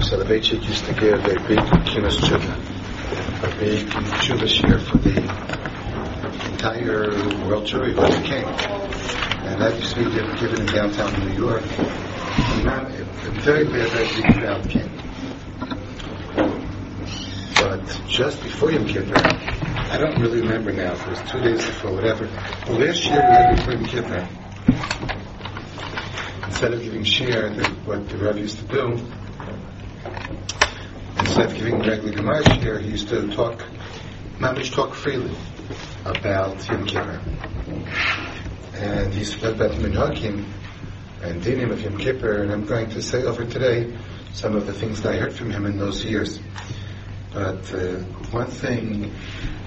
Soloveitchik used to give a big Kinas Tshuva, a big Tshuva share for the entire world jury when it came. And that used to be given in downtown New York. A very, very, very big crowd came. But just before Yom Kippur, I don't really remember now it was two days before, whatever. The last year we had before Yom Kippur, instead of giving share, what the Rav used to do, instead of giving regular Gemara share, he used to talk, Mamish talk freely about Yom Kippur. And he spoke about the and Dinim of Yom Kippur, and I'm going to say over today some of the things that I heard from him in those years. But uh, one thing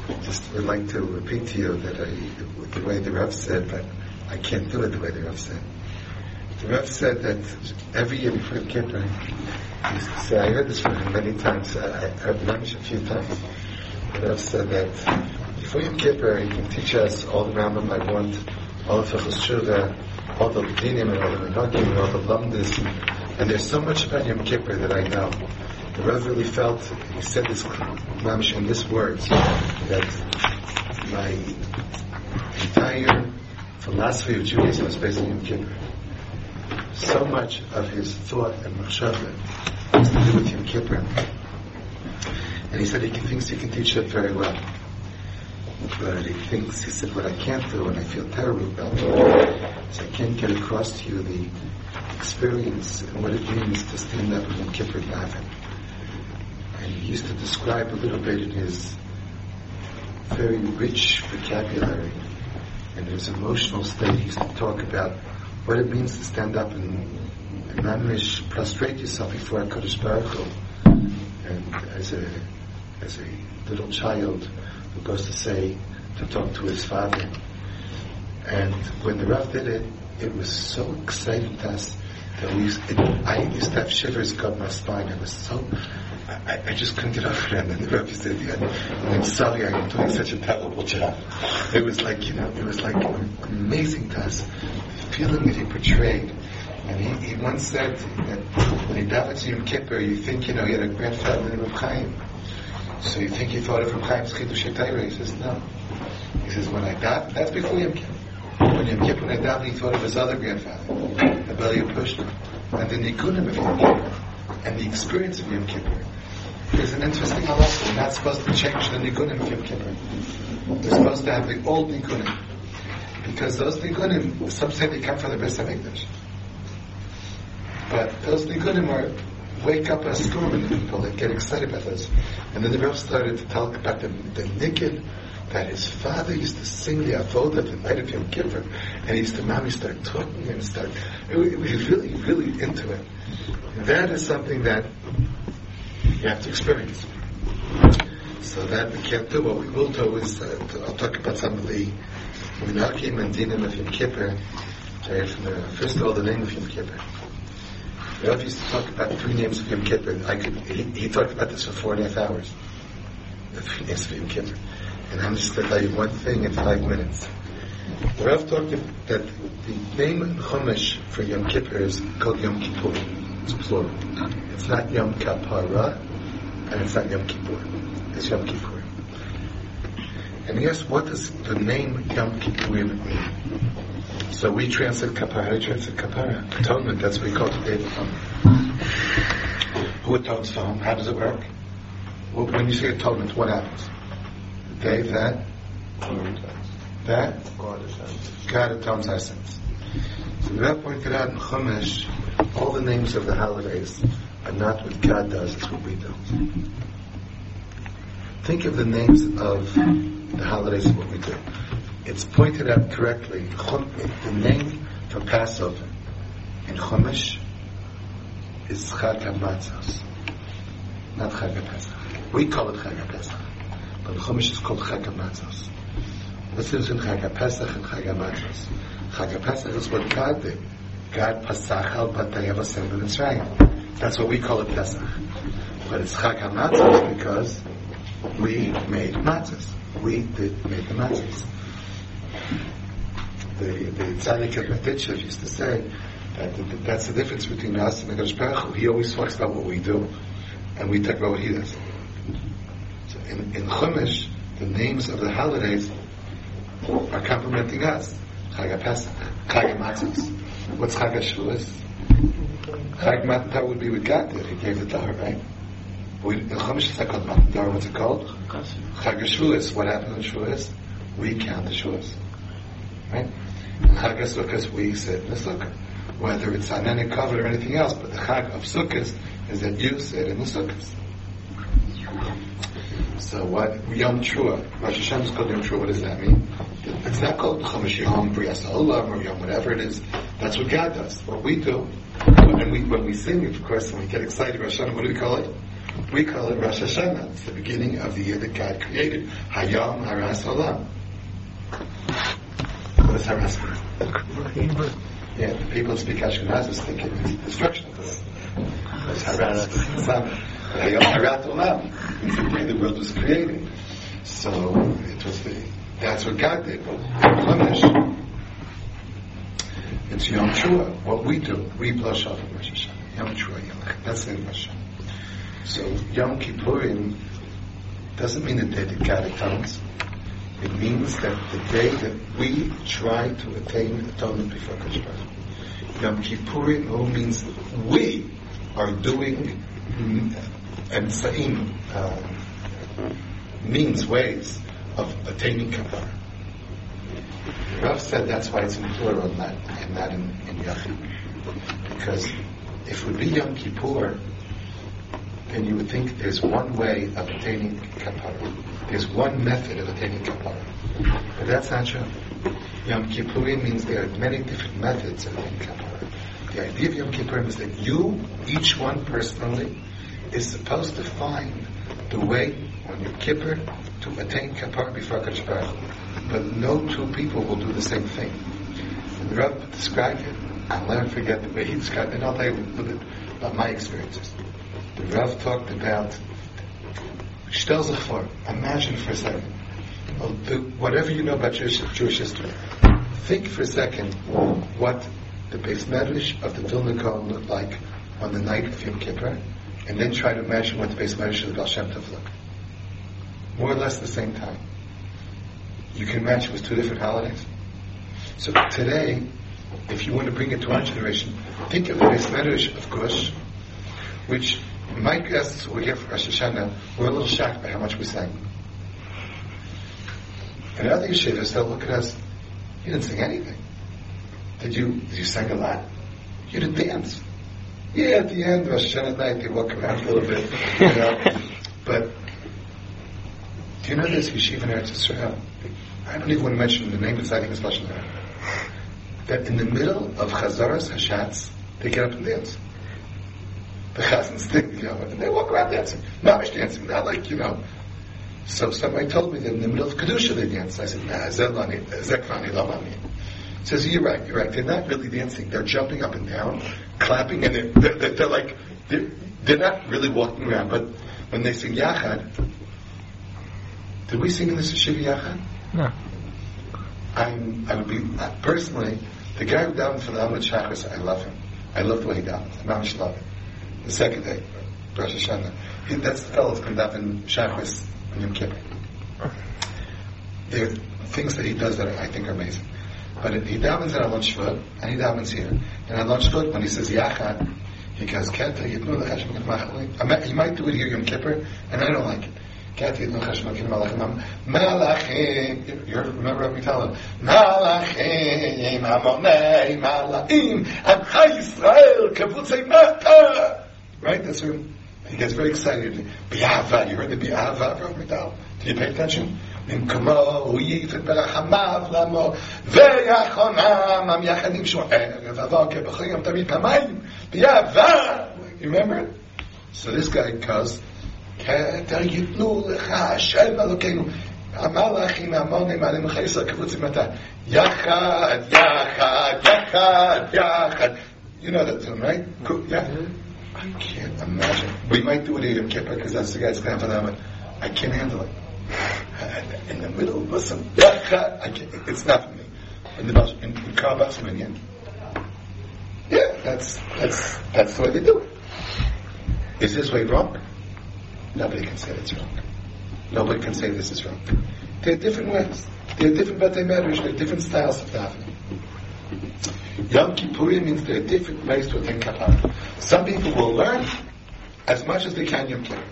I just would like to repeat to you that I, the way the Rav said, but I can't do it the way the Rav said. The Rav said that every year before Yom Kippur, say, I heard this from him many times, I, heard Ramish a few times. The Rav said that before Yom Kippur, he can teach us all the Rambam I want, all the Fichus Shuvah, all the Dinim and all the Menachim and all the Lamdis, and there's so much about Yom Kippur that I know. The Rav really felt, he said this Mamish in this words, that my entire philosophy of Judaism is based on Yom Kippur. So much of his thought and machshava has to do with Yom Kippur. And he said he thinks he can teach it very well. But he thinks, he said, what I can't do, and I feel terrible about it, is I can't get across to you the experience and what it means to stand up in Yom Kippur Daven. And he used to describe a little bit in his very rich vocabulary and his emotional state. He used to talk about what it means to stand up and, mamish, prostrate yourself before a HaKadosh Baruch Hu. And as a, as a little child who goes to say, to talk to his father. And when the Rav did it, it was so exciting to us that we used, it, I used to have shivers go up my spine. It was so, I, I just couldn't get over it. And the Rebbe said, I'm sorry, I'm doing such a terrible job. It was like, you know, it was like amazing to us, feeling that he portrayed. And he, he once said that when he davened Yom Kippur, you think, you know, he had a grandfather named Reb Chaim. So you think he thought of Reb Chaim's Chidush? He says, no. He says, when I davened, that's before Yom Kippur. When Yom Kippur, when I davened, he thought of his other grandfather, the belly of Pushta. And the Nikunim of Yom Kippur. And the experience of Yom Kippur. There's an interesting halacha. We're not supposed to change the Nikunim of Yom Kippur. We're supposed to have the old Nikunim. Because those Nikunim, some say they come from the best of English. But those Nikunim are wake up a storm in people that get excited about this. And then the Rav started to talk about the, the Nikid that his father used to sing the Avodah the night of Yom Kippur. And he used to, mommy start talking and start, he was really, really into it. That is something that you have to experience. So that we can't do. What we will do is, uh, I'll talk about some of the And Dinim of Yom Kippur. From the, first of all, the name of Yom Kippur. Rav used to talk about three names of Yom Kippur. I could, he, he talked about this for four and a half hours. The three names of Yom Kippur. And I'm just going to tell you one thing in five minutes. Rav talked that the name Chumash for Yom Kippur is called Yom Kippur. It's plural. It's not Yom Kapara, and it's not Yom Kippur. It's Yom Kippur. And asked, what does the name Yom Kippur mean? So we translate kapara. You translate kapara? Atonement. That's what we call it today. Who atones for whom? How does it work? When you say atonement, what happens? Dave, that? That? God atones our sins. So Rebbe pointed out in Chumash, all the names of the holidays are not what God does, it's what we do. Think of the names of the holidays of what we do. It's pointed out correctly. The name for Passover in Chumash is Chag HaMatzos, not Chag HaPesach. We call it Chag HaPesach, but Chumash is called Chag HaMatzos. What's the difference in Chag HaPesach and Chag HaMatzos? Chag HaPesach is what God did. God Pasach al Batei Avasem Mitzrayim. That's what we call it Pesach. But it's Chag HaMatzos because we made matzahs. We did make the the, the Tzaddik of Mepitchev used to say That, that, that's the difference between us and the Kadosh Baruch He always talks about what we do, and we talk about what he does. So in, in Chumash, the names of the holidays are complimenting us. Chag Pesach, Chag Matzos. What's Chag Shavuos? Chag Matzah would be with God if He gave the Torah, right? We, in Chumash not called Matan Torah. What's it called? Chag Shavuos. What happened on Shavuos? We count the Shavuos, right? And Chag Sukkot we sit in the Sukkah whether it's on any cover or anything else, but the Chag of Sukkot is that you sit in the Sukkot. So what Yom Trua, Rosh Hashanah is called Yom Trua. What does that mean? It's not called Chumash Yom Brias Olam or Yom whatever it is. That's what God does. What we do, and we, when we sing, of course, when we get excited, Rosh Hashanah, what do we call it? We call it Rosh Hashanah. It's the beginning of the year that God created. Hayom Haras Olam. What does Haras? Yeah, the people speak Ashkenazis think it means destruction of the. It's harat. It's the way the world was created. So it was the that's what God did. Chumash. It's Yom Trua. What we do, we blush off of Rosh Hashanah. Yom Trua, Yom That's the Rosh So Yom Kippurim doesn't mean the day that God atones. It means that the day that we try to attain atonement before Kodesh Yom Kippurim means we are doing emsaim, uh, means, ways of attaining kapara. Rav said that's why it's in plural and not, and not in, in Yachid. Because if it would be Yom Kippur, then you would think there's one way of attaining kapara. There's one method of attaining kapara. But that's not true. Yom Kippurim means there are many different methods of attaining kapara. The idea of Yom Kippurim is that you, each one personally, is supposed to find the way on your Kippur to attain kapara before Kadosh But no two people will do the same thing. And the Rav described it. I'll never forget the way he described it. And I'll tell you a little bit about my experiences. The Rav talked about Stel for. Imagine for a second. Whatever you know about Jewish, Jewish history, think for a second what the base medrash of the Vilna Gaon looked like on the night of Yom Kippur, and then try to imagine what the base medrash of the Baal Shem Tov looked. More or less the same time. You can imagine it was two different holidays. So today, if you want to bring it to our generation, think of the base medrash of Gush, which my guests who were here for Rosh Hashanah were a little shocked by how much we sang. And other yeshivas, they'll look at us, you didn't sing anything. Did you, did you sing a lot? You didn't dance. Yeah, at the end, Rosh Hashanah night, they walk around a little bit, you know. but, do you know this yeshiva in Eretz Israel? I don't even want to mention the name, but I think it's Lashon That in the middle of Chazaras Hashatz, they get up and dance the chazans think, you know, and they walk around dancing, mamish dancing, not like, you know. So somebody told me that in the middle of Kedusha they dance. I said, nah, Zekvani Lamani. Says, you're right, you're right. They're not really dancing. They're jumping up and down, clapping, and they're, they're, they're like, they're, they're not really walking around, but when they sing Yachad, did we sing in this Shiva Yachad? No. I'm, I would be, personally, the guy who davened for the Amrit Shachris, I love him. I love the way he davened. I am love him the second day, Rosh Hashanah. That's the fellow who's to daven Shabbos and Yom Kippur. There are things that he does that I think are amazing. But he davens at Alon Shvut, and he davens here. And Alon Shvut, when he says Yachad, he goes, Keta Yitnu. He might do it here Yom Kippur, and I don't like it. Keta Yitnu L'Chashmak Malachim. Malachim. You remember tell him? Malachim, Amonei, Malachim, Amcha Yisrael, Kavutzei Mata. Right? That's when he gets very excited. Bi'ava, you heard the bi'ava from Midal. Did you pay attention? במקומו הוא יפת ברחמיו למו ויחונם המייחדים שמו ערב הבוקר בכל יום תמיד פעמיים ביעבר you remember it? so this guy goes כתר ייתנו לך השם אלוקינו אמר לאחים המונים עליהם חייסר קבוצים אתה יחד יחד יחד יחד you know that tune right? yeah I can't imagine. We might do it at Yom Kippur because that's the guy's going to have I can't handle it. In the middle, listen, I can't, it's not for me. In the in, in Karl Basman, Yeah, that's that's that's the way they do it. Is this way wrong? Nobody can say it's wrong. Nobody can say this is wrong. There are different ways. There are different Batei Medrash. There are different styles of davening. Yom Kippurim means there are different ways to attend kapara. Some people will learn as much as they can Yom Kippur.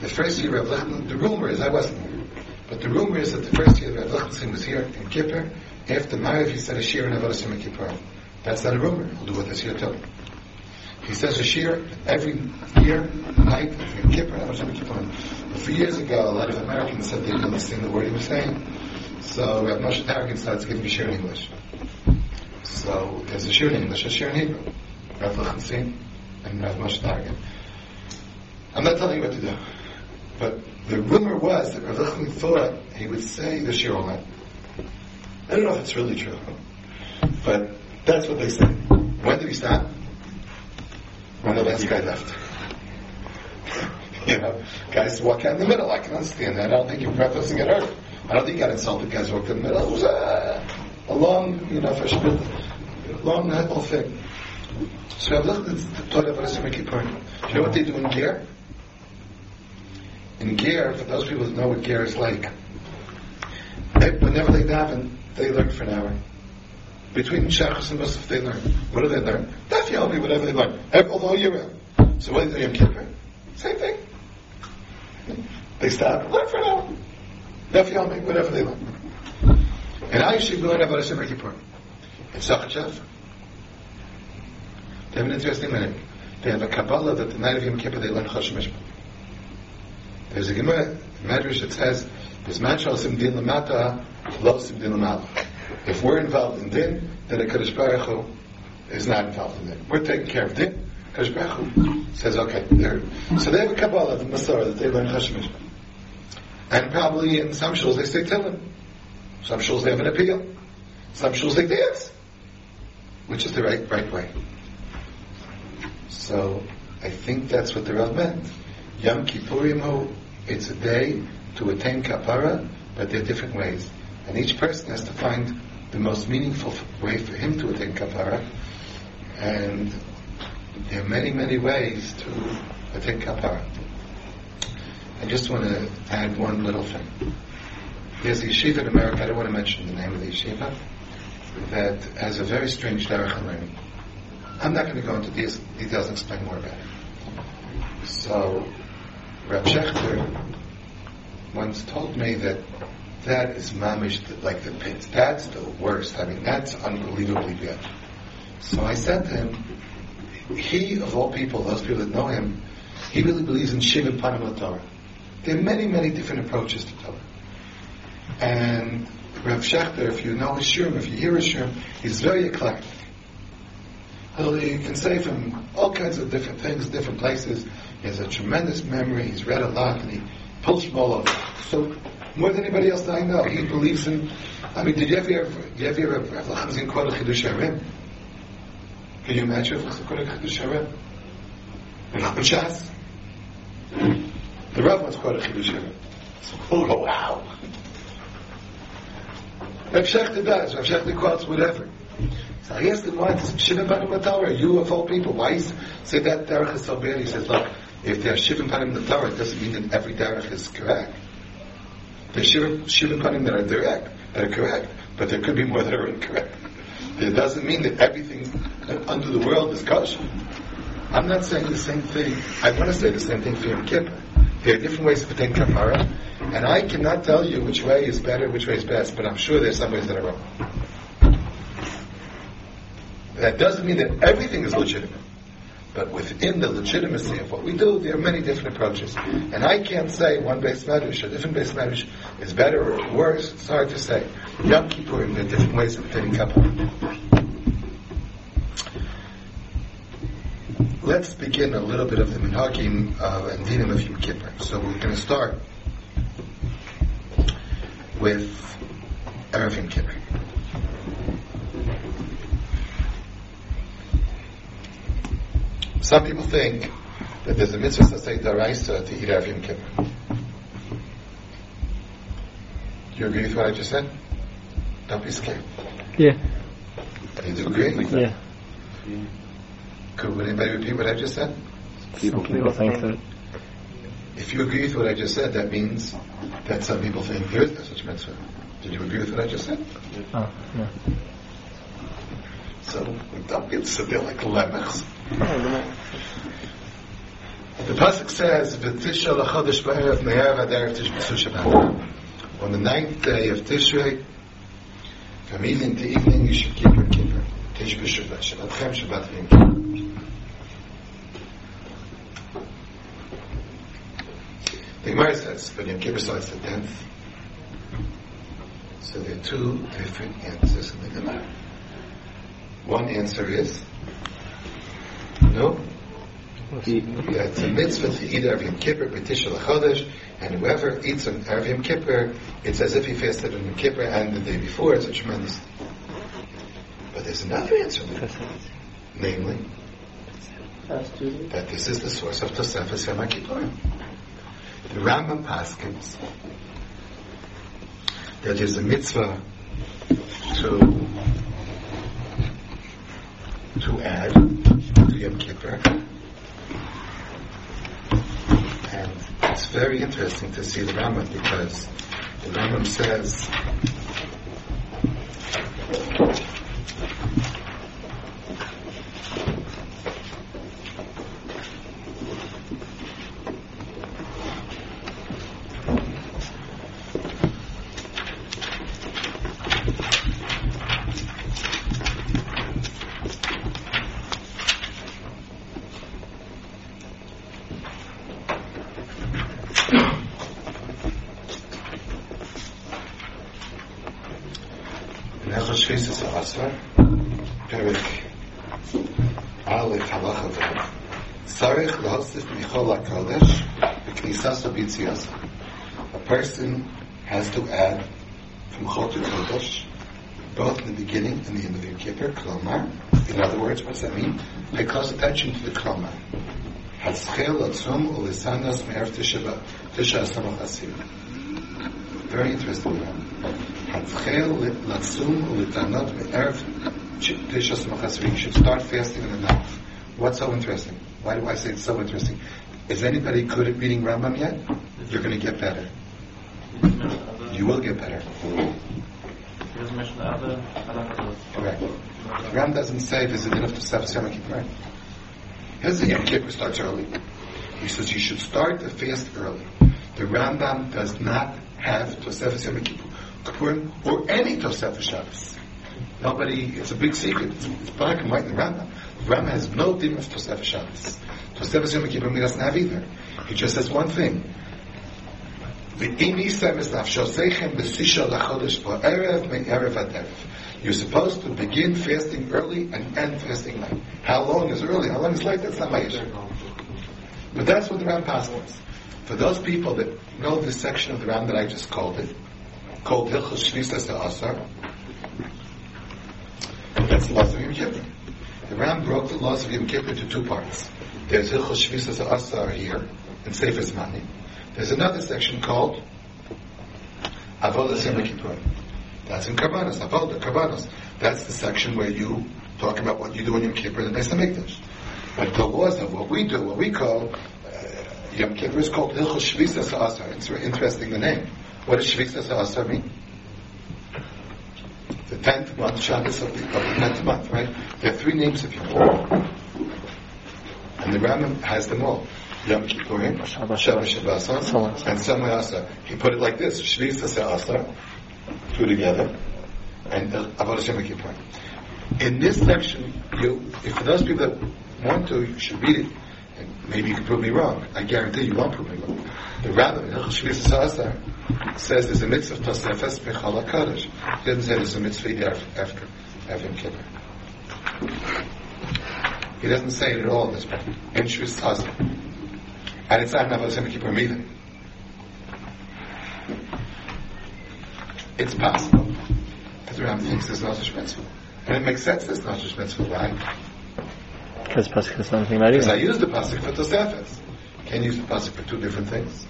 The first year of Lichtenstein, the rumor is, I wasn't but the rumor is that the first year of Lichtenstein was here in Kippur. After Mariv, he said a shir in Avodah Kippur. That's not a rumor. He'll do what this year too. He says a shir every year, night, in Kippur, Avodah Kippur. A few years ago, a lot of Americans said they didn't understand the word he was saying. So Rav Moshe Taragin starts giving me shir in English. So there's a shir in English, a shir in Hebrew. Rav Lichtenstein and Rav Moshe Taragin. I'm not telling you what to do. But the rumor was that Rav Lichtenstein thought he would say the shir all night. I don't know if it's really true. But that's what they said. When did he stop? When the last guy left. you know, guys walk out in the middle. I can understand that. I don't think your breath doesn't get hurt. I don't think you got insulted. Guys walked in the middle. It was a, a long, you know, for sure, long whole thing. So I've looked at taught about a Yom Kippur. You know what they do in Ger? In Ger, for those people that know what Ger is like, they, whenever they daven, they learn for an hour. Between Shachas and Musaf, they learn. What do they learn? Daf Yomi, whatever they learn. All year round. So what do they do Yom Kippur? Same thing. They stop, learn for an hour. Daf Yomi, whatever they learn. And I should learn about a Yom Kippur. In Sachachev, they have an interesting minute. They have a Kabbalah that the night of Yom Kippur they learn Choshen Mishpat. There's a Gemara, Medrash that says, "There's machal sim din lamata, lo sim din lamala." If we're involved in din, then the Kadosh Baruch Hu is not involved in din. We're taking care of din. Kadosh Baruch Hu says, "Okay." They're, so they have a Kabbalah, the Masorah, that they learn Choshen Mishpat. And probably in some shuls they say Tehillim. Some shuls they have an appeal. Some shuls they dance, which is the right right way. So I think that's what the Rav meant. Yom Kippurim Hu, it's a day to attain kapara, but there are different ways. And each person has to find the most meaningful way for him to attain kapara. And there are many, many ways to attain kapara. I just want to add one little thing. There's a yeshiva in America, I don't want to mention the name of the yeshiva, that has a very strange derech learning. I'm not going to go into these details and explain more about it. So, Rab Shechter once told me that that is mamish, like the pit. That's the worst. I mean, that's unbelievably bad. So I said to him, he, of all people, those people that know him, he really believes in Shiva Panim Torah. There are many, many different approaches to Torah. And Rav Shechter, if you know his shirim, if you hear his shirim, he's very eclectic. He can say from all kinds of different things, different places. He has a tremendous memory. He's read a lot, and he pulls from all over. So more than anybody else that I know, he believes in. I mean, did you ever? Did you ever hear Rav Lichtenstein quote a Chiddush Harim? Can you imagine if it's a quote a Chiddush Harim? In Shas, the Rav once quoted a Chiddush Harim. So go, wow. Shechter does. Rav Shechter quotes whatever. So I asked him once, Shivim Panim Torah, you of all people, why say that derech is so bad? He says, look, if there's Shivim Panim Torah, it doesn't mean that every derech is correct. There's Shivim, Shivim Panim that are direct, that are correct, but there could be more that are incorrect. It doesn't mean that everything under the world is kosher. I'm not saying the same thing. I want to say the same thing for Yom Kippur. There are different ways of attaining kapara, and I cannot tell you which way is better, which way is best, but I'm sure there's some ways that are wrong. That doesn't mean that everything is legitimate. But within the legitimacy of what we do, there are many different approaches. And I can't say one base medrash, a different base medrash is better or worse. It's hard to say. Yom Kippurim, there are different ways of attaining kapara. Let's begin a little bit of the minhagim uh, and dinim of Yom Kippur. So we're going to start with Erev Yom Kippur. Some people think that there's a mitzvah to say daraisa to eat Erev Yom Kippur. Do you agree with what I just said? Don't be scared. Yeah. You do agree? Yeah. Could anybody repeat what I just said? People, people think that If you agree with what I just said, that means that some people think there is no such mitzvah. Did you agree with what I just said? oh no. So don't get severe like lemons. The pasuk says, "V'tisha lachodesh ba'erev me'erev ad tish b'su Shabbat." On the ninth day of Tishrei, from evening to evening, you should keep your kippur. Tish b'shu Shabbat. Shabbat Shabbat v'yim kippur. The Gemara says, when Yom Kippur starts the tenth, so there are two different answers in the Gemara. One answer is, no, yeah, it's a mitzvah to eat Yom Kippur, B'tishah L'chodesh, and whoever eats on Yom Kippur, it's as if he fasted on Yom Kippur and the day before. It's a tremendous. But there's another answer, namely that this is the source of Tosefes Yom Kippurim. The Rambam Paskins that there's a mitzvah to to add to Yom Kippur. And it's very interesting to see the Rambam because the Rambam says person has to add from Chol to Kodesh, both in the beginning and the end of Yom Kippur, Klomar. In other words, what does that mean? Pay close attention to the Klomar. Very interesting. Asir. You should start fasting in the night. What's so interesting? Why do I say it's so interesting? Is anybody good at reading Rambam yet? You're going to get better. You will get better. Correct. Ram doesn't say there's a din of Tosefes Yom Kippur. Here's the Yom Kippur starts early. He says you should start the fast early. The Rambam does not have Tosefes Yom Kippur or any Tosefes Shabbos. Nobody, it's a big secret. It's, it's black and white in the Rambam. The Rambam has no din of Tosefes Shabbos. Tosefes Yom Kippur he doesn't have either. He just says one thing. You're supposed to begin fasting early and end fasting late. How long is early? How long is late? That's not my issue. But that's what the Ram passes. For those people that know this section of the Ram that I just called it, called Hilchos Shvisas Asar, that's the laws of Yom Kippur. The Ram broke the laws of Yom Kippur into two parts. There's Hilchos Shvisas Asar here, in Sefer Zmanim. There's another section called Avodah Yom Kippur. That's in Karbanos, Avodah, Karbanos. That's the section where you talk about what you do in Yom Kippur and Beis Hamikdash. But the laws of what we do, what we call uh, Yom Kippur is called Hilchos Shvisas Asar. It's very interesting the name. What does Shvisas Asar mean? The tenth month, Shabbos of the, of the tenth month, right? There are three names of Yom Kippur. And the Rambam has them all. And Samay Asar. He put it like this: Shvisas Asar, two together, and uh, Avodah Yom Kippur. In this section, you, if for those people that want to, you should read it. And maybe you can prove me wrong. I guarantee you won't prove me wrong. The Hilchos Shvisas Asar says there's a mitzvah of Tosefes Bechal HaKadosh. He doesn't say there's a mitzvah after after, Kippur. He doesn't say it at all in this point. In Shvisas And it's not Avodah Yom Kippur either. It's possible that the Ram thinks there's no such mitzvah. And it makes sense there's no such mitzvah. Why? Because Pasuk has something about Because I use the pasuk for Tosefes. Can't use the pasuk for two different things.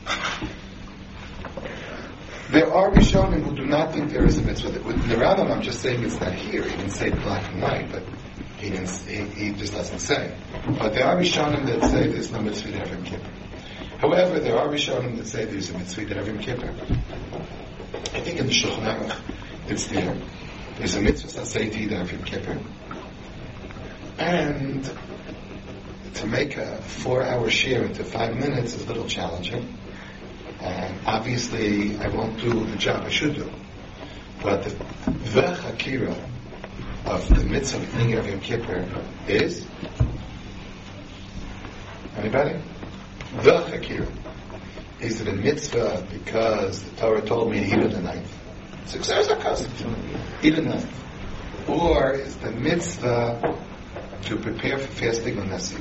There are Rishonim who do not think there is a mitzvah. With the Rambam, I'm just saying it's not here. He didn't say black and white, but he, didn't, he, he just doesn't say. But there are Rishonim that say there's no mitzvah to Kippur. However, there are Rishonim that say there's a mitzvah to Yom Kippur. I think in the Shulchan Aruch, it's there. There's a mitzvah that say to Yom Kippur. And to make a four-hour share into five minutes is a little challenging. And obviously, I won't do the job I should do. But the, the of the mitzvah of Yom Kippur is anybody? The Hakira. Is it a mitzvah because the Torah told me to eat on the ninth? Success or custom? Eat on the ninth. Or is the mitzvah to prepare for fasting on Nasi?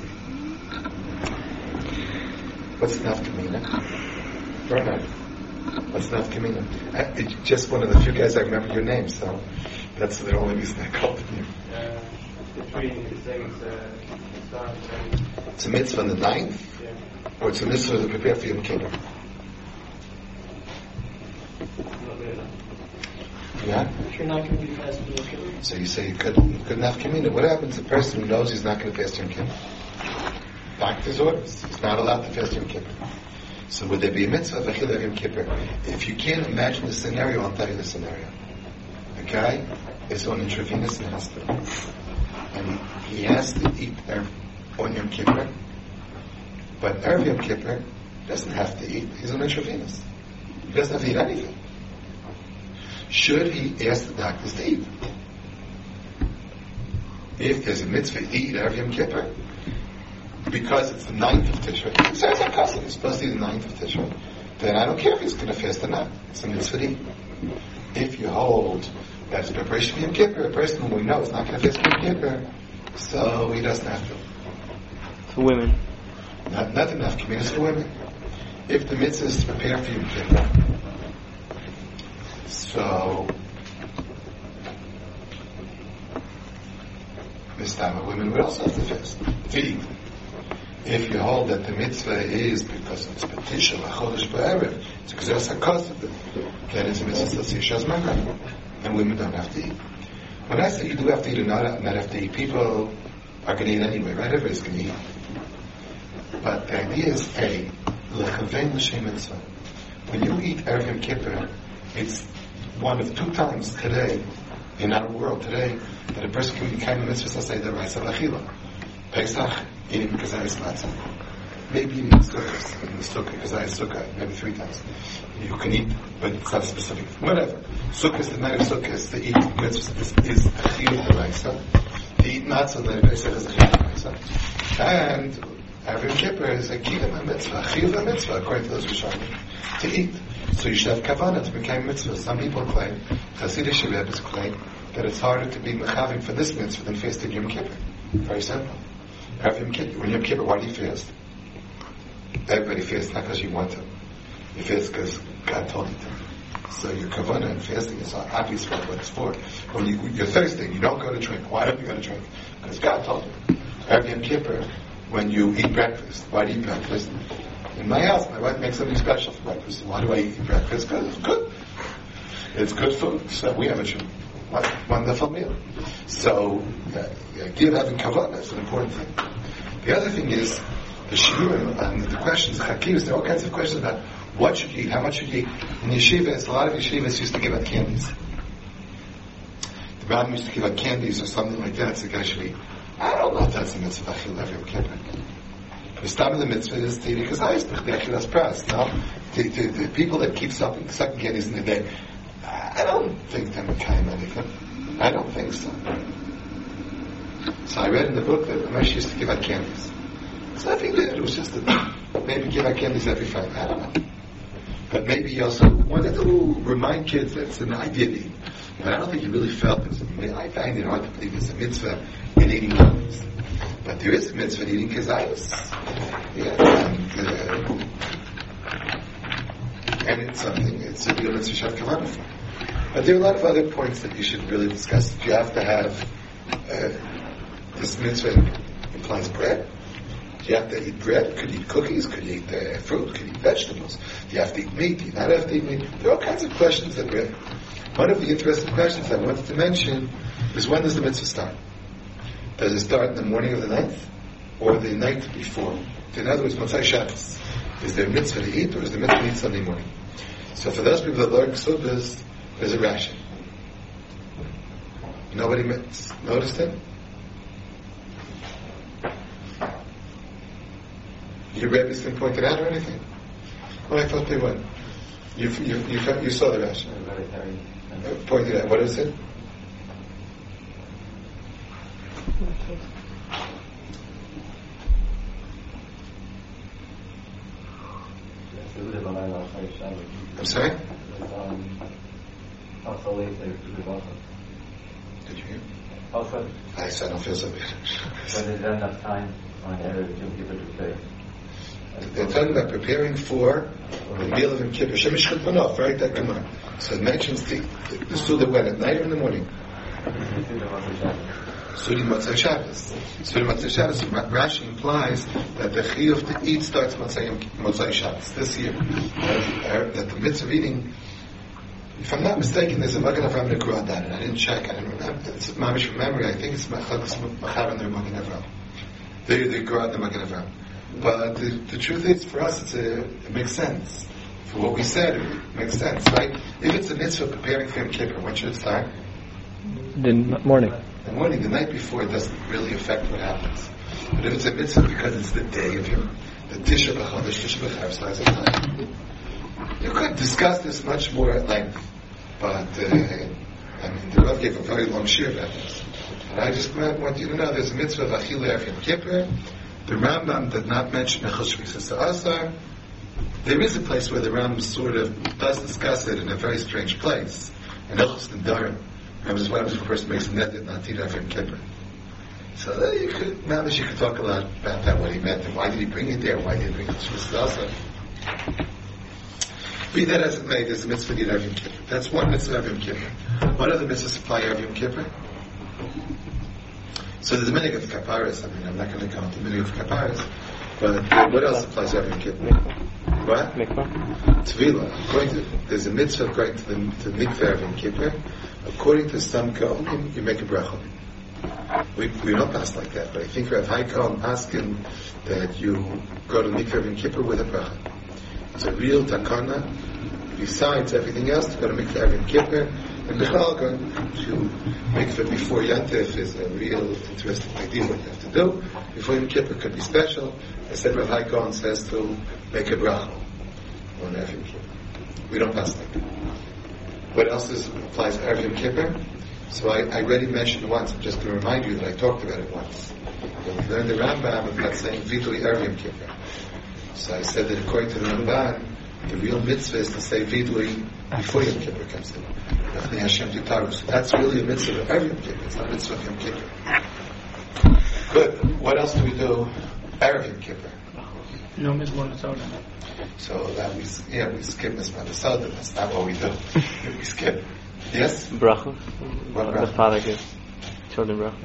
What's nafkamina? Bernard. What's nafkamina? It's just one of the few guys I remember your name, so that's the only reason I called you. Uh, between the things, uh, It's a mitzvah on the ninth, or it's a mitzvah to prepare for Yom Kippur. Yeah? If you're not going to be fasting, you'll kill. So you say you could, good nafkamina. What happens to a person who knows he's not going to fast Yom Kippur? Doctor's orders. He's not allowed to fast Yom Kippur. So would there be a mitzvah of Achil Yom Kippur? If you can't imagine the scenario, I'll tell you the scenario. A guy is on intravenous in the hospital. And he, has to eat on Yom Kippur. But Erev Yom Kippur doesn't have to eat. He's on intravenous. He doesn't have to eat anything. Should he ask the doctors to eat? If there's a mitzvah eat Erev Yom Kippur, because it's the ninth of Tishrei, it says on custom, it's supposed to be the ninth of Tishrei, then I don't care if he's going to fast or not. It's a mitzvah. If you hold that it's preparation for Yom Kippur, a person we know is not going to fast Yom Kippur, so he doesn't have to. For women. Not, not enough communities for women. If the mitzvah is to prepare for Yom Kippur, so this time women would also have to fast. If you hold that the mitzvah is because it's petition, a chodesh ba'erev, it's because that's a cost of it, then it's a mitzvah Shaz and women don't have to eat. When I say you do have to eat or not, not have to eat, people are going to eat anyway, right? Everybody's going to eat. But the idea is, A, lechavein l'shem. When you eat Erev Kippur, it's one of two times today, in our world today, that a person can be kind of mitzvah say the rice of achila. Pesach, eating kazayis matzah. Maybe eating sukkahs, in the sukkah, kazayis sukkah, maybe three times. You can eat, but it's not specific. Whatever. Sukkah is the night of sukkah, is to eat mitzvah, is, achila the rice. To eat matzah, then Pesach is achila the rice. And Yom Kippur is a kiyum mitzvah, chiyuv mitzvah, according to those Rishonim, to eat. So you should have kavanah to become mitzvah. Some people claim, Hasidic Rebbes claim, that it's harder to be mechavim for this mitzvah than fasting Yom Kippur. Very simple. Erev Yom Kippur, when Yom Kippur, why do you fast? Everybody fasts not because you want to. You fast because God told you to. So your kavanah and fasting is obvious for what it's for. When you, you're thirsty, you don't go to drink. Why don't you go to drink? Because God told you. Erev Yom Kippur, when you eat breakfast. Why do you eat breakfast? In my house, my wife makes something special for breakfast. Why do I eat breakfast? Because it's good. It's good food. So we have a wonderful meal. So uh, give having kavanah is an important thing. The other thing is the shiurim and the questions, the. There are all kinds of questions about what should you eat, how much should you eat. In yeshivas, a lot of yeshivas used to give out candies. The rabbi used to give out candies or something like that. So the guy should eat. I don't know if that's a mitzvah achil of Yom Kippur. The stam of the mitzvah is to eat because I speak the achilas pras. No, the, the, the people that keep sucking, sucking candies in the day, I don't think they're Mekayim anything. I don't think so. So I read in the book that the Ramesh used to give out candies. So I think that it was just a, maybe give out candies every Friday. I don't know. But maybe he also wanted to remind kids that it's an idea. But I don't think he really felt it. I find it hard to believe it's a mitzvah in eating candies. But there is a mitzvah in eating kazayas. Yeah. And, uh, and it's something, it's a real mitzvah kavanah for. But there are a lot of other points that you should really discuss. You have to have, uh, this mitzvah implies bread. Do you have to eat bread? Could you eat cookies? Could you eat uh, fruit? Could eat vegetables? Do you have to eat meat? Do you not have to eat meat? There are all kinds of questions that we're. One of the interesting questions I wanted to mention is when does the mitzvah start? Does it start in the morning of the night or the night before? In other words, Motzai Shabbos. Is there mitzvah to eat or is there a mitzvah to eat Sunday morning? So for those people that learn Ksubas, there's a ration. Nobody noticed it? Your rabbis didn't point it out or anything? Well, I thought they would. You, you, you, you saw the ration. Pointed out. What is it? I'm sorry? Did you hear? I said I don't feel so bad. When there's not enough time on Erev Yom Kippur to pray. They're talking about preparing for the meal of Yom Kippur. Shemish Chutmanov, right? That Gemara. So it mentions the, the, the Suda when at night or in the morning? Sudi Matzah Shabbos. Sudi Matzah Shabbos, Rashi implies that the chiyuv to eat starts Matzah, Matzah Shabbos this year. That, that the mitzvah of eating, if I'm not mistaken, there's a Magen Avram Nekru on that, and I didn't check, I didn't remember. It's mamish from memory, I think it's Machagos Machav and the Magen Avram. They, they grow out the Magen. But the, the truth is, for us, it's a, it makes sense. For what we said, it makes sense, right? If it's a mitzvah preparing for Yom Kippur, when should it start? The morning. The morning, the night before, it doesn't really affect what happens. But if it's a mitzvah because it's the day of your, the Tisha B'Chodesh, Tisha B'Chav, starts at night. You could discuss this much more at length, but uh, I mean, the Rav gave a very long shir about this. And I just want you to know there's a mitzvah of Achille Yom Kippur. The Rambam did not mention Mechel Shvisas Asar. There is a place where the Rambam sort of does discuss it in a very strange place. In Hilchos Nedarim. If a person makes a net that not eat Yom Kippur? So you could, that you could talk a lot about that, what he meant, and why did he bring it there, why did he bring it to Shvisas Be that as it may, there's a mitzvah eat Yom Kippur. That's one mitzvah of Yom Kippur. What other mitzvahs apply of Yom Kippur? So the minhag of kaparas. I mean, I'm not going to count the minhag of kaparas, but what else applies to Yom Kippur? What? Mikvah. Tvila. According to there's a mitzvah going to the to the mikveh of Yom Kippur. According to some Gaonim, you make a bracha. We, we don't pass like that, but I think Rav Haikal asking that you go to mikveh of Yom Kippur with a bracha. It's a real takana. Besides everything else, to go to mikveh of Yom Kippur and Michal going to make mikveh before Yantif is a real interesting idea what you have to do. Before Yom Kippur could be special. I said Rav Haikon says to make a bracha on Erev Yom Kippur. We don't pass like that. What else is, applies to Erev Yom Kippur? So I, I already mentioned once, just to remind you that I talked about it once. When we learned the Rambam about saying Erev Yom Kippur. So I said that according to the Ramban, the real mitzvah is to say Vidui before Yom Kippur comes in. So that's really a mitzvah of every Yom Kippur. It's not a mitzvah of Yom Kippur. Good. What else do we do? Erev Yom Kippur. No mitzvah soda. So that we, yeah, we skip Mitzvah Soda. That's not what we do. we skip. Yes? Bracha. What The bracha? father gives children bracha.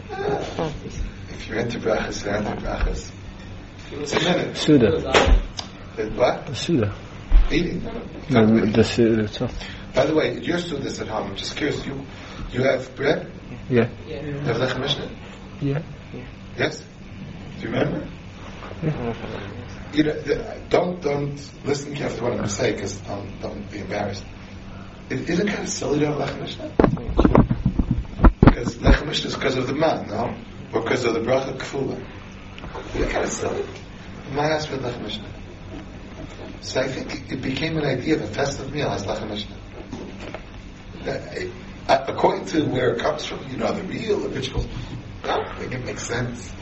Ah. If you're into brachas, you're into brachas. It's a minute. Suda. The what? Suda. Eating. The, the Suda itself. By the way, your students at home, I'm just curious, you you have bread? Yeah. You have lechem mishnah? Yeah. Yes? Do you remember? You know, the- don't don't listen carefully to what I'm going to say because don't don't be embarrassed. It isn't kind of silly to have lechem mishnah because lechem mishnah is because of the man, no, or because of the bracha kfula. Isn't it kind of silly? My house with lechem mishnah. So I think it became an idea of a festive meal as lechem mishnah. According to where it comes from, you know, the real rituals, I think it makes sense.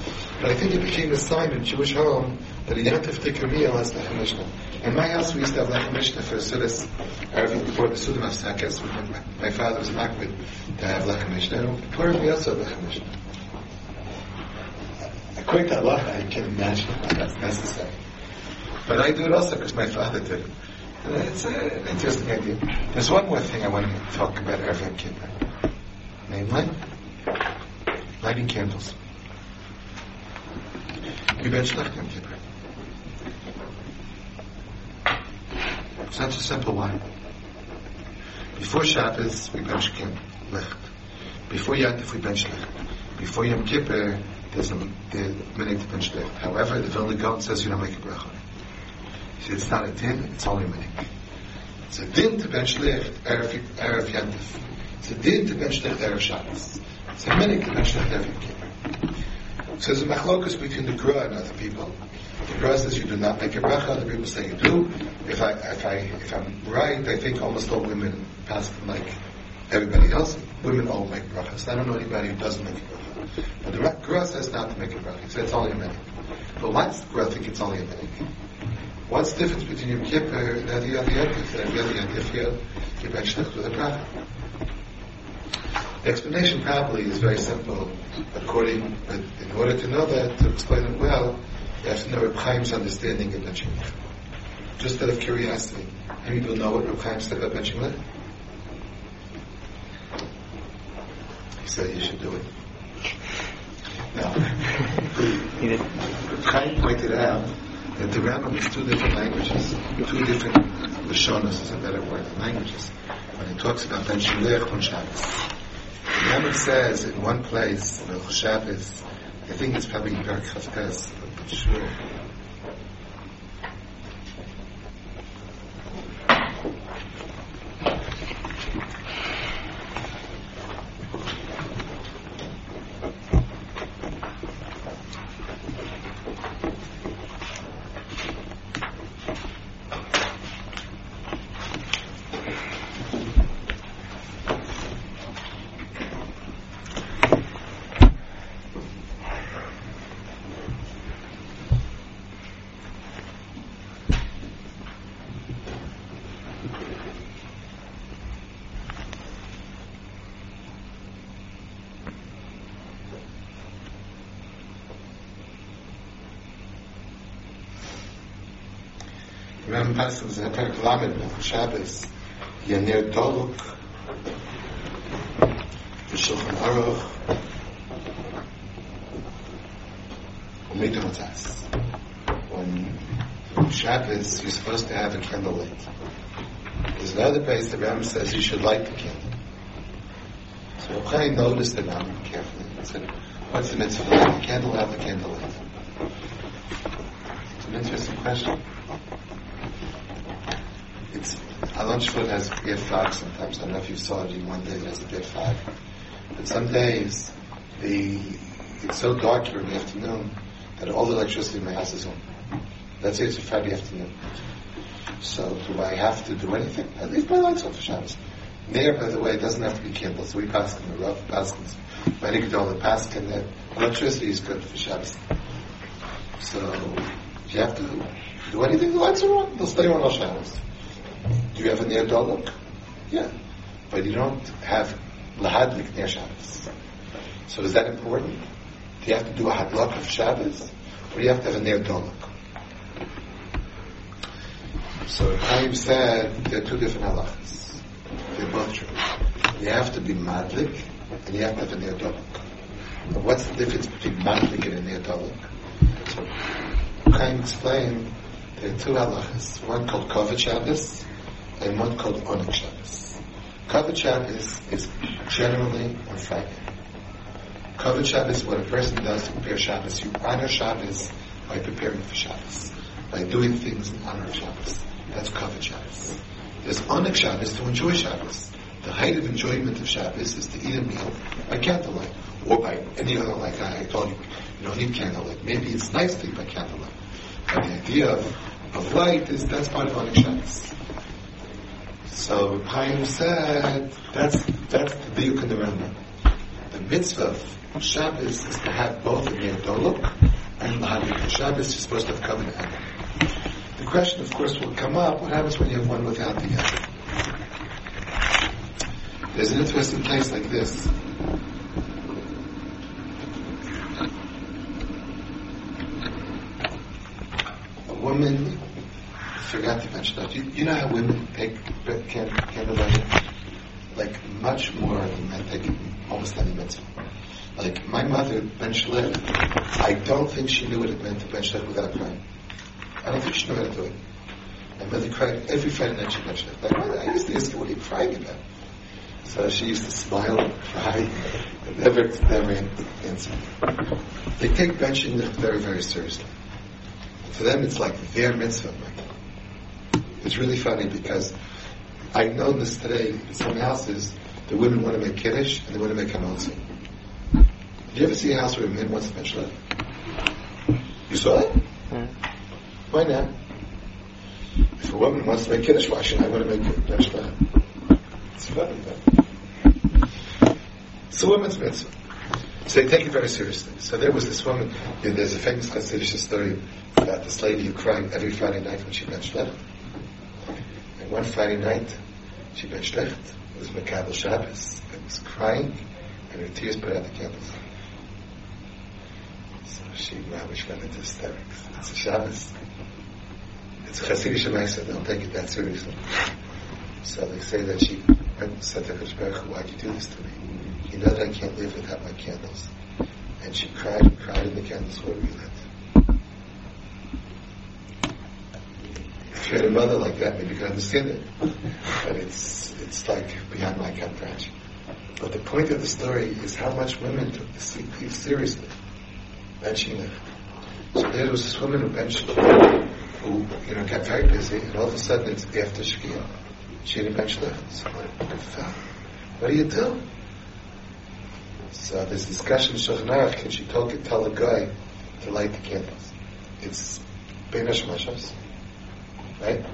But I think it became a sign in Jewish home that a yantif tikkur meal has lechem mishnah. In my house, we used to have lechem mishnah for Sudas, Erev before the Sudim Hafsakas. My, my father was makbid to have lechem mishnah. And Purim, also have lechem mishnah. According to Allah, I can imagine that's necessary. But I do it also because my father did it. It's uh, an interesting idea. There's one more thing I want to talk about erev Yom Kippur, Namely, lighting candles. You bet Yom Kippur. It's such a simple one. Before Shabbos, we bench Licht. Before Yantif, we bench Licht. Before Yom Kippur, there's a minute to bench Licht. However, the Vilna Gaon says you don't make a bracha. He says it's not a din, it's only minute. It's a din to bench Licht, Erev, Yantif. It's a din to bench Licht, Erev Shabbos. It's a minute to bench Licht, Erev Kippur. So there's a machlokus between the Gra and other people. The Gra says you do not make a bracha, other people say you do. If I, if I, if I'm right, I think almost all women pass like everybody else. Women all make brachas. I don't know anybody who doesn't make a bracha. But the Ra- Gra says not to make a bracha. Says it's only a minute. But does the Gra think it's only a minute? What's the difference between Yom Kippur and the other Yantif? And the other Yantif, you you bench Licht with a bracha. The explanation probably is very simple. According, but in order to know that, to explain it well, you have to know Reb Chaim's understanding of Licht. Just out of curiosity, how many people know what Reb Chaim said about Licht? He said you should do it. No. Reb Chaim pointed out that the Rambam is two different languages, two different Lashonas is a better word languages. When he talks about benching Licht on Shabbos. The Rambam says in one place, Melch Shabbos, I think it's probably in not sure. Rambam passes in Perak Lamed Shabbos, the Shulchan Aruch. When Shabbos, you're supposed to have a candle lit. There's another place the Rambam says you should light the candle. So Reb Chaim noticed the Rambam carefully and said, what's the mitzvah light the candle, have the candle lit? It's an interesting question. It's Alon has get fog sometimes. I don't know if you saw it in one day it has a get fog. But some days the it's so dark in the afternoon that all the electricity in my house is on. Let's say it's a Friday afternoon. So do I have to do anything? I leave my lights on for Shabbos. There, by the way, doesn't have to be candles. We pass in the rough paskins. Many Gedolim paskin that electricity is good for Shabbos. So if you have to do anything, the lights are on. They'll stay on all Shabbos. Do you have a near? Yeah. But you don't have lahadlik near Shabbos. So is that important? Do you have to do a hadlok of Shabbos? Or do you have to have a near dolok? So Chaim said there are two different halachas. They're both true. You have to be madlik and you have to have a near. What's the difference between madlik and a near dolok? So Chaim explained there are two halachas. One called Kavod Shabbos and one called Oneg Shabbos. Kavod Shabbos is generally on Friday. Kavod Shabbos is what a person does to prepare Shabbos. You honor Shabbos by preparing for Shabbos, by doing things in honor of Shabbos. That's Kavod Shabbos. There's Oneg Shabbos to enjoy Shabbos. The height of enjoyment of Shabbos is to eat a meal by candlelight, or by any other, like I told you, you don't need candlelight. Maybe it's nice to eat by candlelight. But the idea of, of light is, that's part of Oneg Shabbos. So Chaim said that's that's the diuk in the Rambam. The mitzvah of Shabbos is to have both the doluk and lahadlik. Shabbos you're supposed to have covenant animal. The question, of course, will come up: What happens when you have one without the other? There's an interesting case like this. A woman forgot to mention that. You, you know how women take can, candlelight? Like much more than men take almost any mitzvah. Like my mother, bench Licht, I don't think she knew what it meant to bench Licht without crying. I don't think she knew how to do it. And mother cried every Friday night she mentioned it. Like, I used to ask her, what are you crying about? So she used to smile and cry and never, never answer. They take benching very, very seriously. For them, it's like their mitzvah. It's really funny because I know this today in some houses, the women want to make kiddush and they want to make hamotzi. Did you ever see a house where a man wants to bench Licht? You saw it? Yeah. Why not? If a woman wants to make kiddush, why shouldn't I want to make bench Licht? It's funny, but it's a woman's mitzvah. So they take it very seriously. So there was this woman, and there's a famous Hasidic story about this lady who cried every Friday night when she benched Licht. One Friday night, she benched Licht. It was Makabel Shabbos. and was crying, and her tears put out the candles. So she mamish went into hysterics. It's a Shabbos. It's a Hasidic Shemaisa. Don't take it that seriously. So they say that she said to Baruch why'd you do this to me? You know that I can't live without my candles. And she cried and cried and the candles were relit. If you had a mother like that, maybe you could understand it. But it's, it's like beyond my comprehension. But the point of the story is how much women took this thing seriously. Benching it. So there was this woman who benched, who, you know, got very busy, and all of a sudden it's after Shkia. She didn't bench Licht. So what, what do you do? So this discussion Aruch, can she talk and tell a guy to light the candles? It's Ben Hashmashas, right?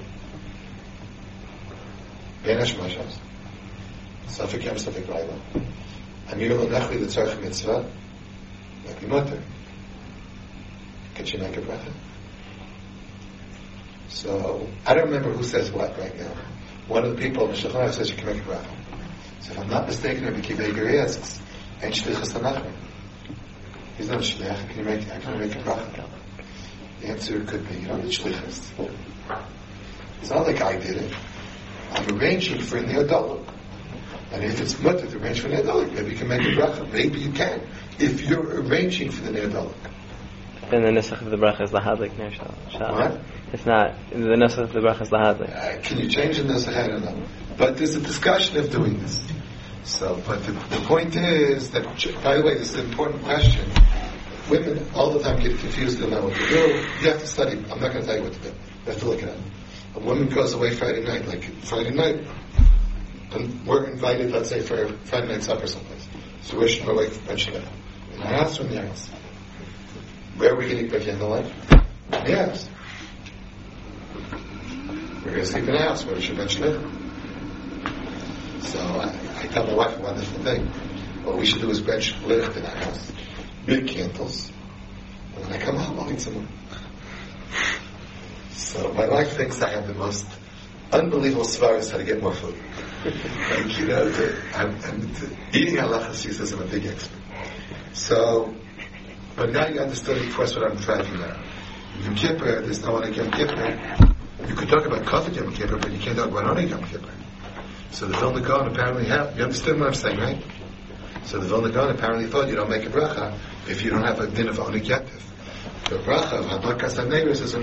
Ben Hashmashas. Safik Yam Safik Laila. Amir L'Nachli L'Tzarech Mitzvah, like the. Can she make a bracha? So, I don't remember who says what right now. One of the people in the Shulchan says you can make a bracha. So if I'm not mistaken, Rabbi Kiva Eger asks, and shlichus hanachman. He's not a shliach. Can you make? I Can make a bracha? The answer could be, you don't need shlichus. It's not like I did it. I'm arranging for an adult. And if it's mutter to arrange for an adult, maybe you can make a bracha. Maybe you can. If you're arranging for the adult. Then the nusach of the bracha is lahadlik near. What? It's not. The nusach of the bracha is lahadlik. Uh, can you change the nusach? I don't know. But there's a discussion of doing this. So, but the, the point is that, by the way, this is an important question. Women all the time get confused and know what to do. You have to study. I'm not going to tell you what to do. You have to look it up. A woman goes away Friday night, like Friday night, and we're invited, let's say, for Friday night supper someplace. So we're she's away from Shabbat. In our house or in the house? Where are we going to eat by candlelight? In the house. We're going to sleep in the house. Where should mention So I, I tell my wife a wonderful thing. What we should do is bench licht in our house. Big candles. And when I come home, I'll eat some. So my wife thinks I have the most unbelievable svaras how to get more food. like, you know, the, I'm, I'm, eating halachas, she says I'm a big expert. So, but now you understood, of course, what I'm driving at. Yom Kippur, there's no one like Yom Kippur. You could talk about Kavod Yom Kippur, but you can't talk about Oneg Yom Kippur. So the Vilna Gaon apparently have, you understand what I'm saying, right? So the Vilna Gaon apparently thought you don't make a bracha if you don't have a din of Oneg Yantif. The bracha of HaNegros is.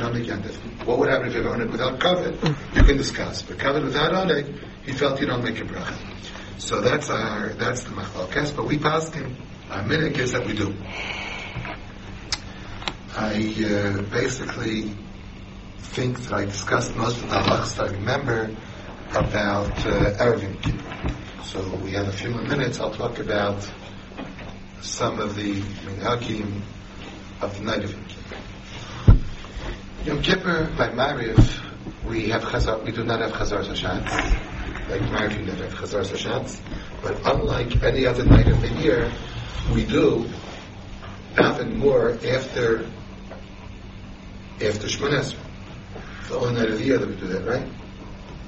What would happen if you have Oneg without Kavod? You can discuss. But Kavod without Oneg, he felt you don't make a bracha. So that's our, that's the Machlokes, but we passed him, our minhag is that we do. I uh, basically think that I discussed most of the halachas I remember about uh. So we have a few more minutes. I'll talk about some of the minhagim of the night of. Yom Kippur by Mariv, we have chazar. We do not have chazar hashatz. Like Mariv, we never have chazar hashatz. But unlike any other night of the year, we do daven more after after Shemon Esrei. The only night of the year that we do that, right?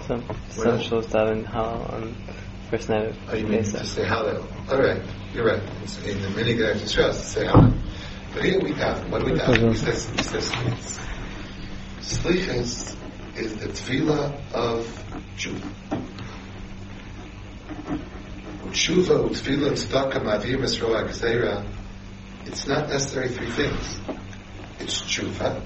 Some Well- some shows daven hal on first night of Oh, you mean to say Hallel? All right, you're right. It's in the mini guide to stress say Hallel. But here we have what do we have? We say we say Slichas is the tefillah of tshuva. Tshuva, tefillah, tzedakah, ma'avir, misroa, gzeira. It's not necessarily three things. It's tshuva,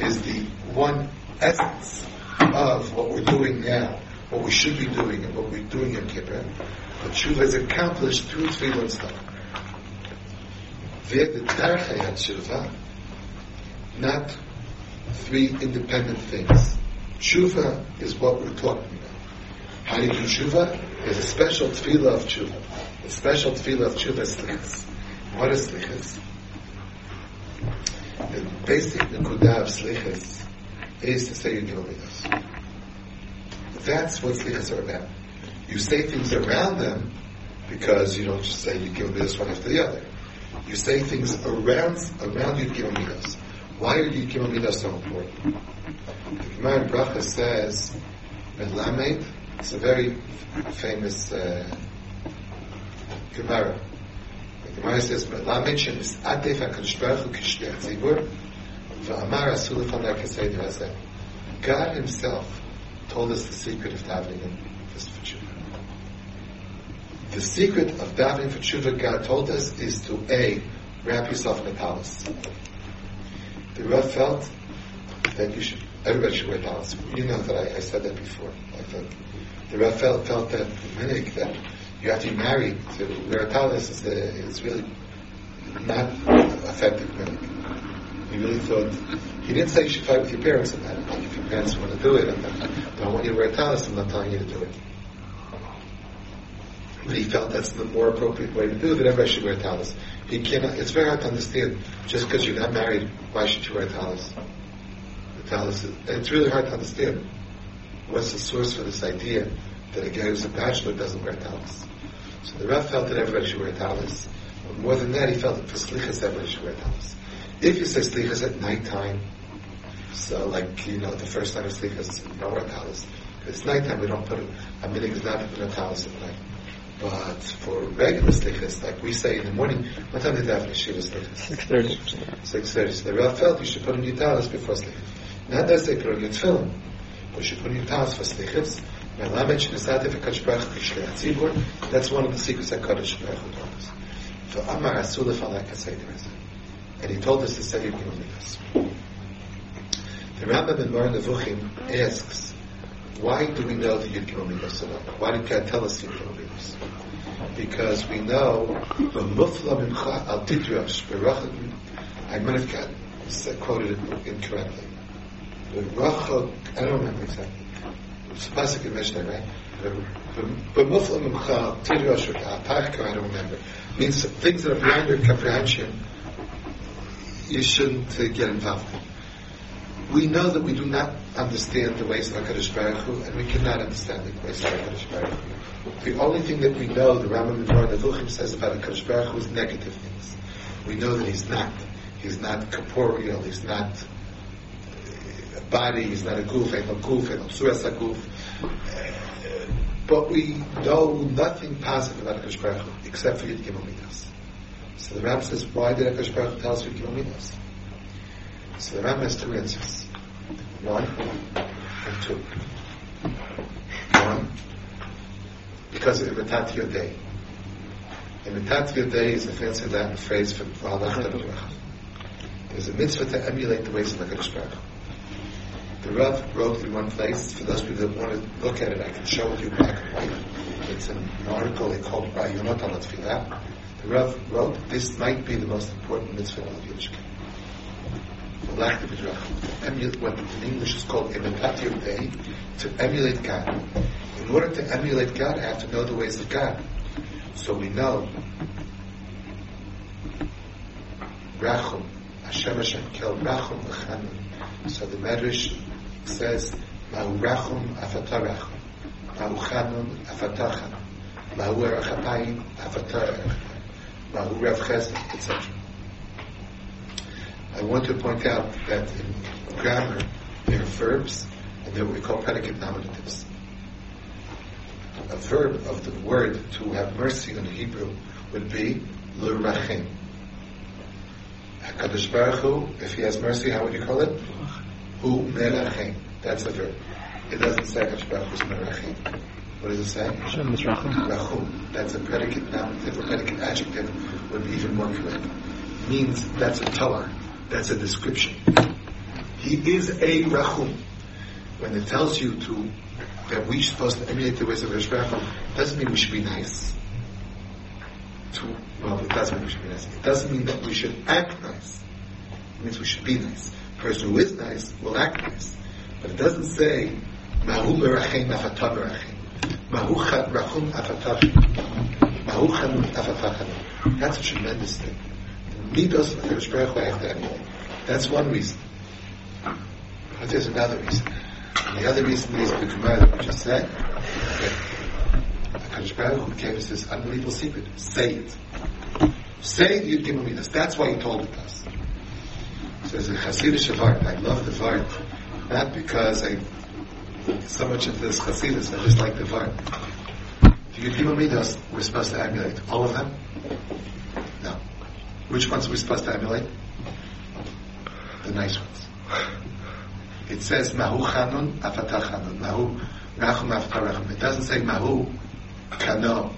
is the one essence of what we're doing now, what we should be doing, and what we're doing in Kippur. But tshuva is accomplished through tefillah and stuff. Via the darchei tshuva, not three independent things. Tshuva is what we're talking about. How do you do tshuva? There's a special tefillah of tshuva. The special tefillah of tshuva is slichas. What is slichas? The basic nekudah of slichas is to say your us. That's what slichas are about. You say things around them because you don't just say you give me this one after the other. You say things around around you give me this. Why are giving me this so important? The Gemara Bracha says, Melamed, it's a very famous uh, Gemara. The Gemara says, Melamed shemis adef HaKadosh Baruch Hu kishli HaTzibur v'amar asu lefanei kasei d'razeh. God Himself told us the secret of davening for tshuva. The secret of davening for tshuva, God told us, is to a wrap yourself in a palace. The Rav felt that you should, everybody should wear talis. You know that I, I said that before. I think the Rav felt, felt that minik that you have to be married to wear a talis is, uh, is really not effective minik. He really thought he didn't say you should fight with your parents about it. Like if your parents want to do it and don't want you to wear a talis, I'm not telling you to do it. But he felt that's the more appropriate way to do it. That everybody should wear talis. Cannot. It's very hard to understand. Just because you're not married, why should you wear talis? The talis. Is, it's really hard to understand. What's the source for this idea that a guy who's a bachelor doesn't wear talis? So the Rav felt that everybody should wear talis. But more than that, he felt that for slichas everybody should wear talis. If you say slichas at nighttime, so like you know the first time of slichas, you don't wear talis. It's nighttime. We don't put a, minig is not to put a talis at night. But for regular slichas, like we say in the morning, what time did they have yeshiva slichas? 6.30. 6.30. So the Rav felt you should put on your talis before slichas. Not that they put on your tefillin, but you should put on your talis for slichas. That's one of the secrets that Kadosh Baruch Hu told us. So Amar Asulif Alak And he told us to say Midas. The Rambam in Moreh Nevuchim asks, why do we know the Yud Midas Why did God tell us Yud Gimel Midas? Because we know the Mufla Mincha Al Tidrash. I might have got quoted it incorrectly. The I don't remember exactly. It's classic in Mishnah, right? But Mufla Mincha Tidrash Parka, I don't remember. It Means things that are beyond your comprehension. You shouldn't uh, get involved in we know that we do not understand the ways of HaKadosh Baruch Hu, and we cannot understand the ways of HaKadosh Baruch Hu. The only thing that we know, the Rambam Midbar Nevuchim says about HaKadosh Baruch Hu is negative things. We know that He's not. He's not corporeal, He's not uh, a body, He's not a goof, not goof, not suras a goof. Uh, but we know nothing positive about HaKadosh Baruch Hu, except for Yud Gimel. So the Rambam says, why did HaKadosh Baruch Hu tell us Yud Gimel? So the Rambam has two answers. One and two. One, because of Imitatio Dei. Imitatio Dei is a fancy Latin phrase for Valach There's a mitzvah to emulate the ways of HaKadosh Baruch The Rav wrote in one place, for those people that want to look at it, I can show you black and white. It's an article they called Rayonot al The Rav wrote, this might be the most important mitzvah of the Yiddishkeit lack of emulate what in English is called Dei, to emulate God. In order to emulate God, I have to know the ways of God. So we know Rachum, Hashem Hashem Kel Rachum V'Chanun. So the Medrash says, Mahu Rachum Afatah Rachum, Mahu Chanun Afatah Chanun, Mahu Erachapayim Afatah Erachapayim, Mahu Rav Chesed, etc. I want to point out that in grammar there are verbs and there are what we call predicate nominatives. A verb of the word to have mercy in Hebrew would be l'rachim. HaKadosh Baruch Hu, if he has mercy, how would you call it? Hu merachim. That's a verb. It doesn't say HaKadosh Baruch Hu is merachim. What does it say? Rachum. That's a predicate nominative, a predicate adjective would be even more correct. It means that's a Torah. That's a description. He is a Rachum. when it tells you to that we're supposed to emulate the ways of Hu, doesn't mean we should be nice. To, well, it doesn't mean we should be nice. It doesn't mean that we should act nice. It means we should be nice. A person who is nice will act nice. But it doesn't say, Mahu merachim afatah merachim. Mahu rachum afatah. Mahu chanun afatah That's a tremendous thing. Midos of Rosh Baruch Hu to. That's one reason. But there's another reason. And the other reason is the Gemara that we just said. That HaKadosh Baruch Hu gave us this unbelievable secret. Say it. Say it, you'd give me. That's why he told it us. So there's a Hasidic Vart. I love the Vart. Not because I, so much of this Hasidus, I just like the Vart. The Yudhima Midas, we're supposed to emulate. All of them? Which ones are we supposed to emulate? The nice ones. It says Mahu Chanun Afatah Chanun. Mahu Rachum Afatah Rachum. It doesn't say Mahu Kano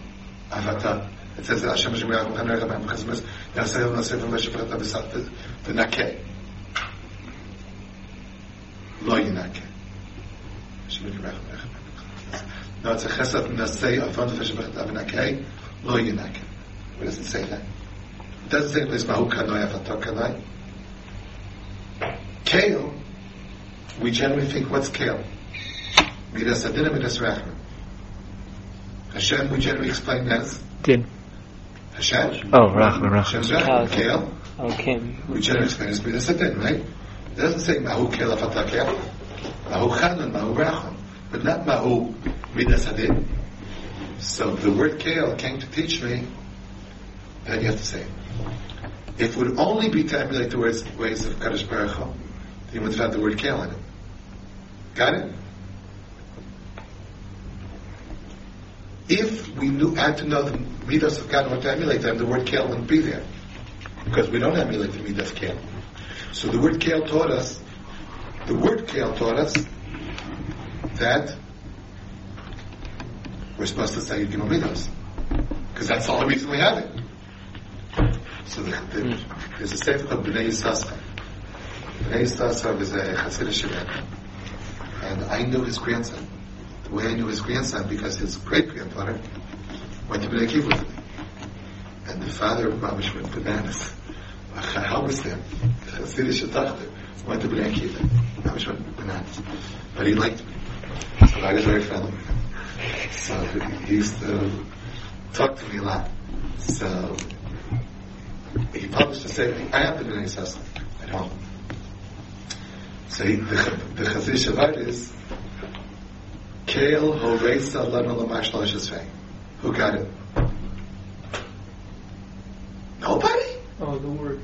Afatah. It says Hashem Hashem Rachum Kano Rachum Rachum Chazmaz Yasayel Nasef V'Meshe V'Chata V'Sat V'Nakeh. Lo Yinakeh. Hashem Hashem Rachum Rachum No, it's a Chesed Nasei Avon V'Meshe V'Chata V'Nakeh. Lo Yinakeh. It doesn't say that. It doesn't say it's Mahu Kano Afatah Kano. Kale we generally think, what's kale? Midas adina, midas rachman. Hashem, we generally explain as Din. Hashem. Oh, Rachman, Hashem's Rachman. rachman. Oh, kale, oh, Okay. we generally explain as midas adin, right? It doesn't say mahu kale afata kale. Mahu chanan, mahu rachman. But not mahu midas adin. So the word kale came to teach me that you have to say it. If it would only be to emulate the words, ways of Kadosh Baruch Hu, you would have had the word kale in it. Got it? If we knew, had to know the midas of God and to emulate them, the word kale wouldn't be there. Because we don't emulate the midas of kale. So the word kale taught us, the word kale taught us that we're supposed to say Gimel Midas. Because that's the only reason we have it. So the, the, there's a sefer called Bnei Yissaschar. Bnei Yissaschar was a Hasidic Rebbe. And I knew his grandson. The way I knew his grandson, because his great grandfather went to Bnei me. And the father of Mamish went bananas. How was there? Hasidic Shetachter went to Bnei Kiva. Mamish went bananas. But he liked me. So I was very friendly with him. So he used to talk to me a lot. So he published a sefer. I have the Bnei Yissaschar at home. So he, the, the Chazir Shabbat is Kale Horeisa Lana Lamash Lashasvei. Who got it? Nobody? Oh, the word.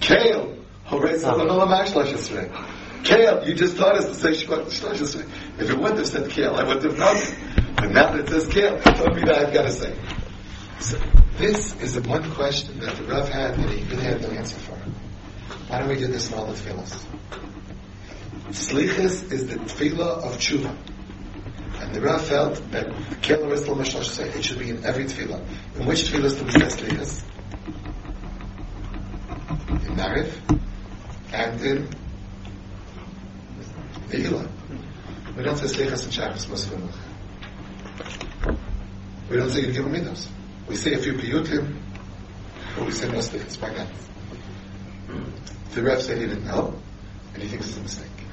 Kale Horeisa Lana Lamash Lashasvei. Kale, you just taught us to say Shabbat Lashasvei. If it wouldn't have said Kale, I wouldn't have known it. But now that it says Kale, it told me that I've got to say. So this is the one question that the Rav had that he really had no answer for. Why don't we do this in all the tefillahs? Slichas is the tefillah of tshuva. And the Rav felt that it should be in every tefillah. In which tefillahs do we say slichas? In Mariv and in Eilah. We don't say slichas in Shabbos Muslim. We don't say Yudhim Midos. We say a few piyutim, but we say no slichas. Why not? The Rav said he didn't know, and he thinks it's a mistake.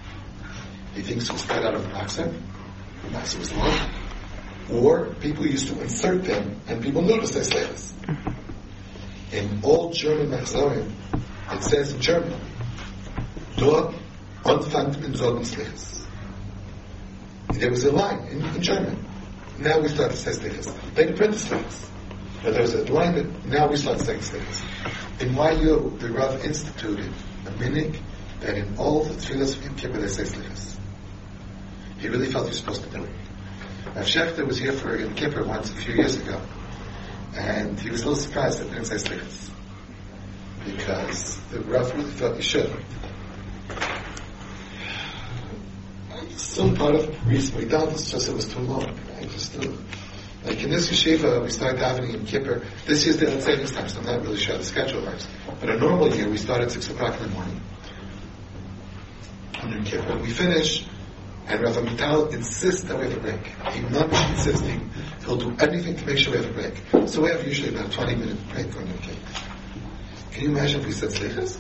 He thinks it was cut out of the boxer. The boxer was long. Or people used to insert them, and people to say slichas. In old German Machzorim, it says in German, Dort anfangt in Sorgen slichas. There was a line in, in German. Now we start to say slichas. They print the slichas. But there was a line that now we start saying things. In YU, the Rav instituted a minig that in all the tefillahs Yom Kippur they say slichas. He really felt he was supposed to do it. Rav Schechter was here for Yom Kippur once a few years ago, and he was a little surprised that they didn't say slichas. Because the Rav really felt he should. Still part of the reason we don't, it's just it was too long. I just like in this yeshiva, we started davening in Kippur. This year's the savings time, so I'm not really sure how the schedule works. But a normal year, we start at 6 o'clock in the morning. And in Kippur, we finish And Rav Amital insists that we have a break. He not insisting. He'll do anything to make sure we have a break. So we have usually about a 20 minute break on the cake. Can you imagine if we said slichas?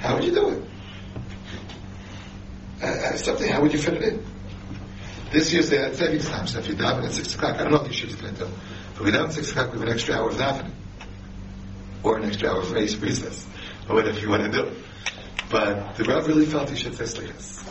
How would you do it? Uh, uh, something, how would you fit it in? This year's they had savings time, so if you daven at 6 o'clock, I don't know what the yeshiva's going to do. But we daven at 6 o'clock, we have an extra hour of davening. Or an extra hour of race recess. Or whatever you want to do. But the Rav really felt he should say slichas.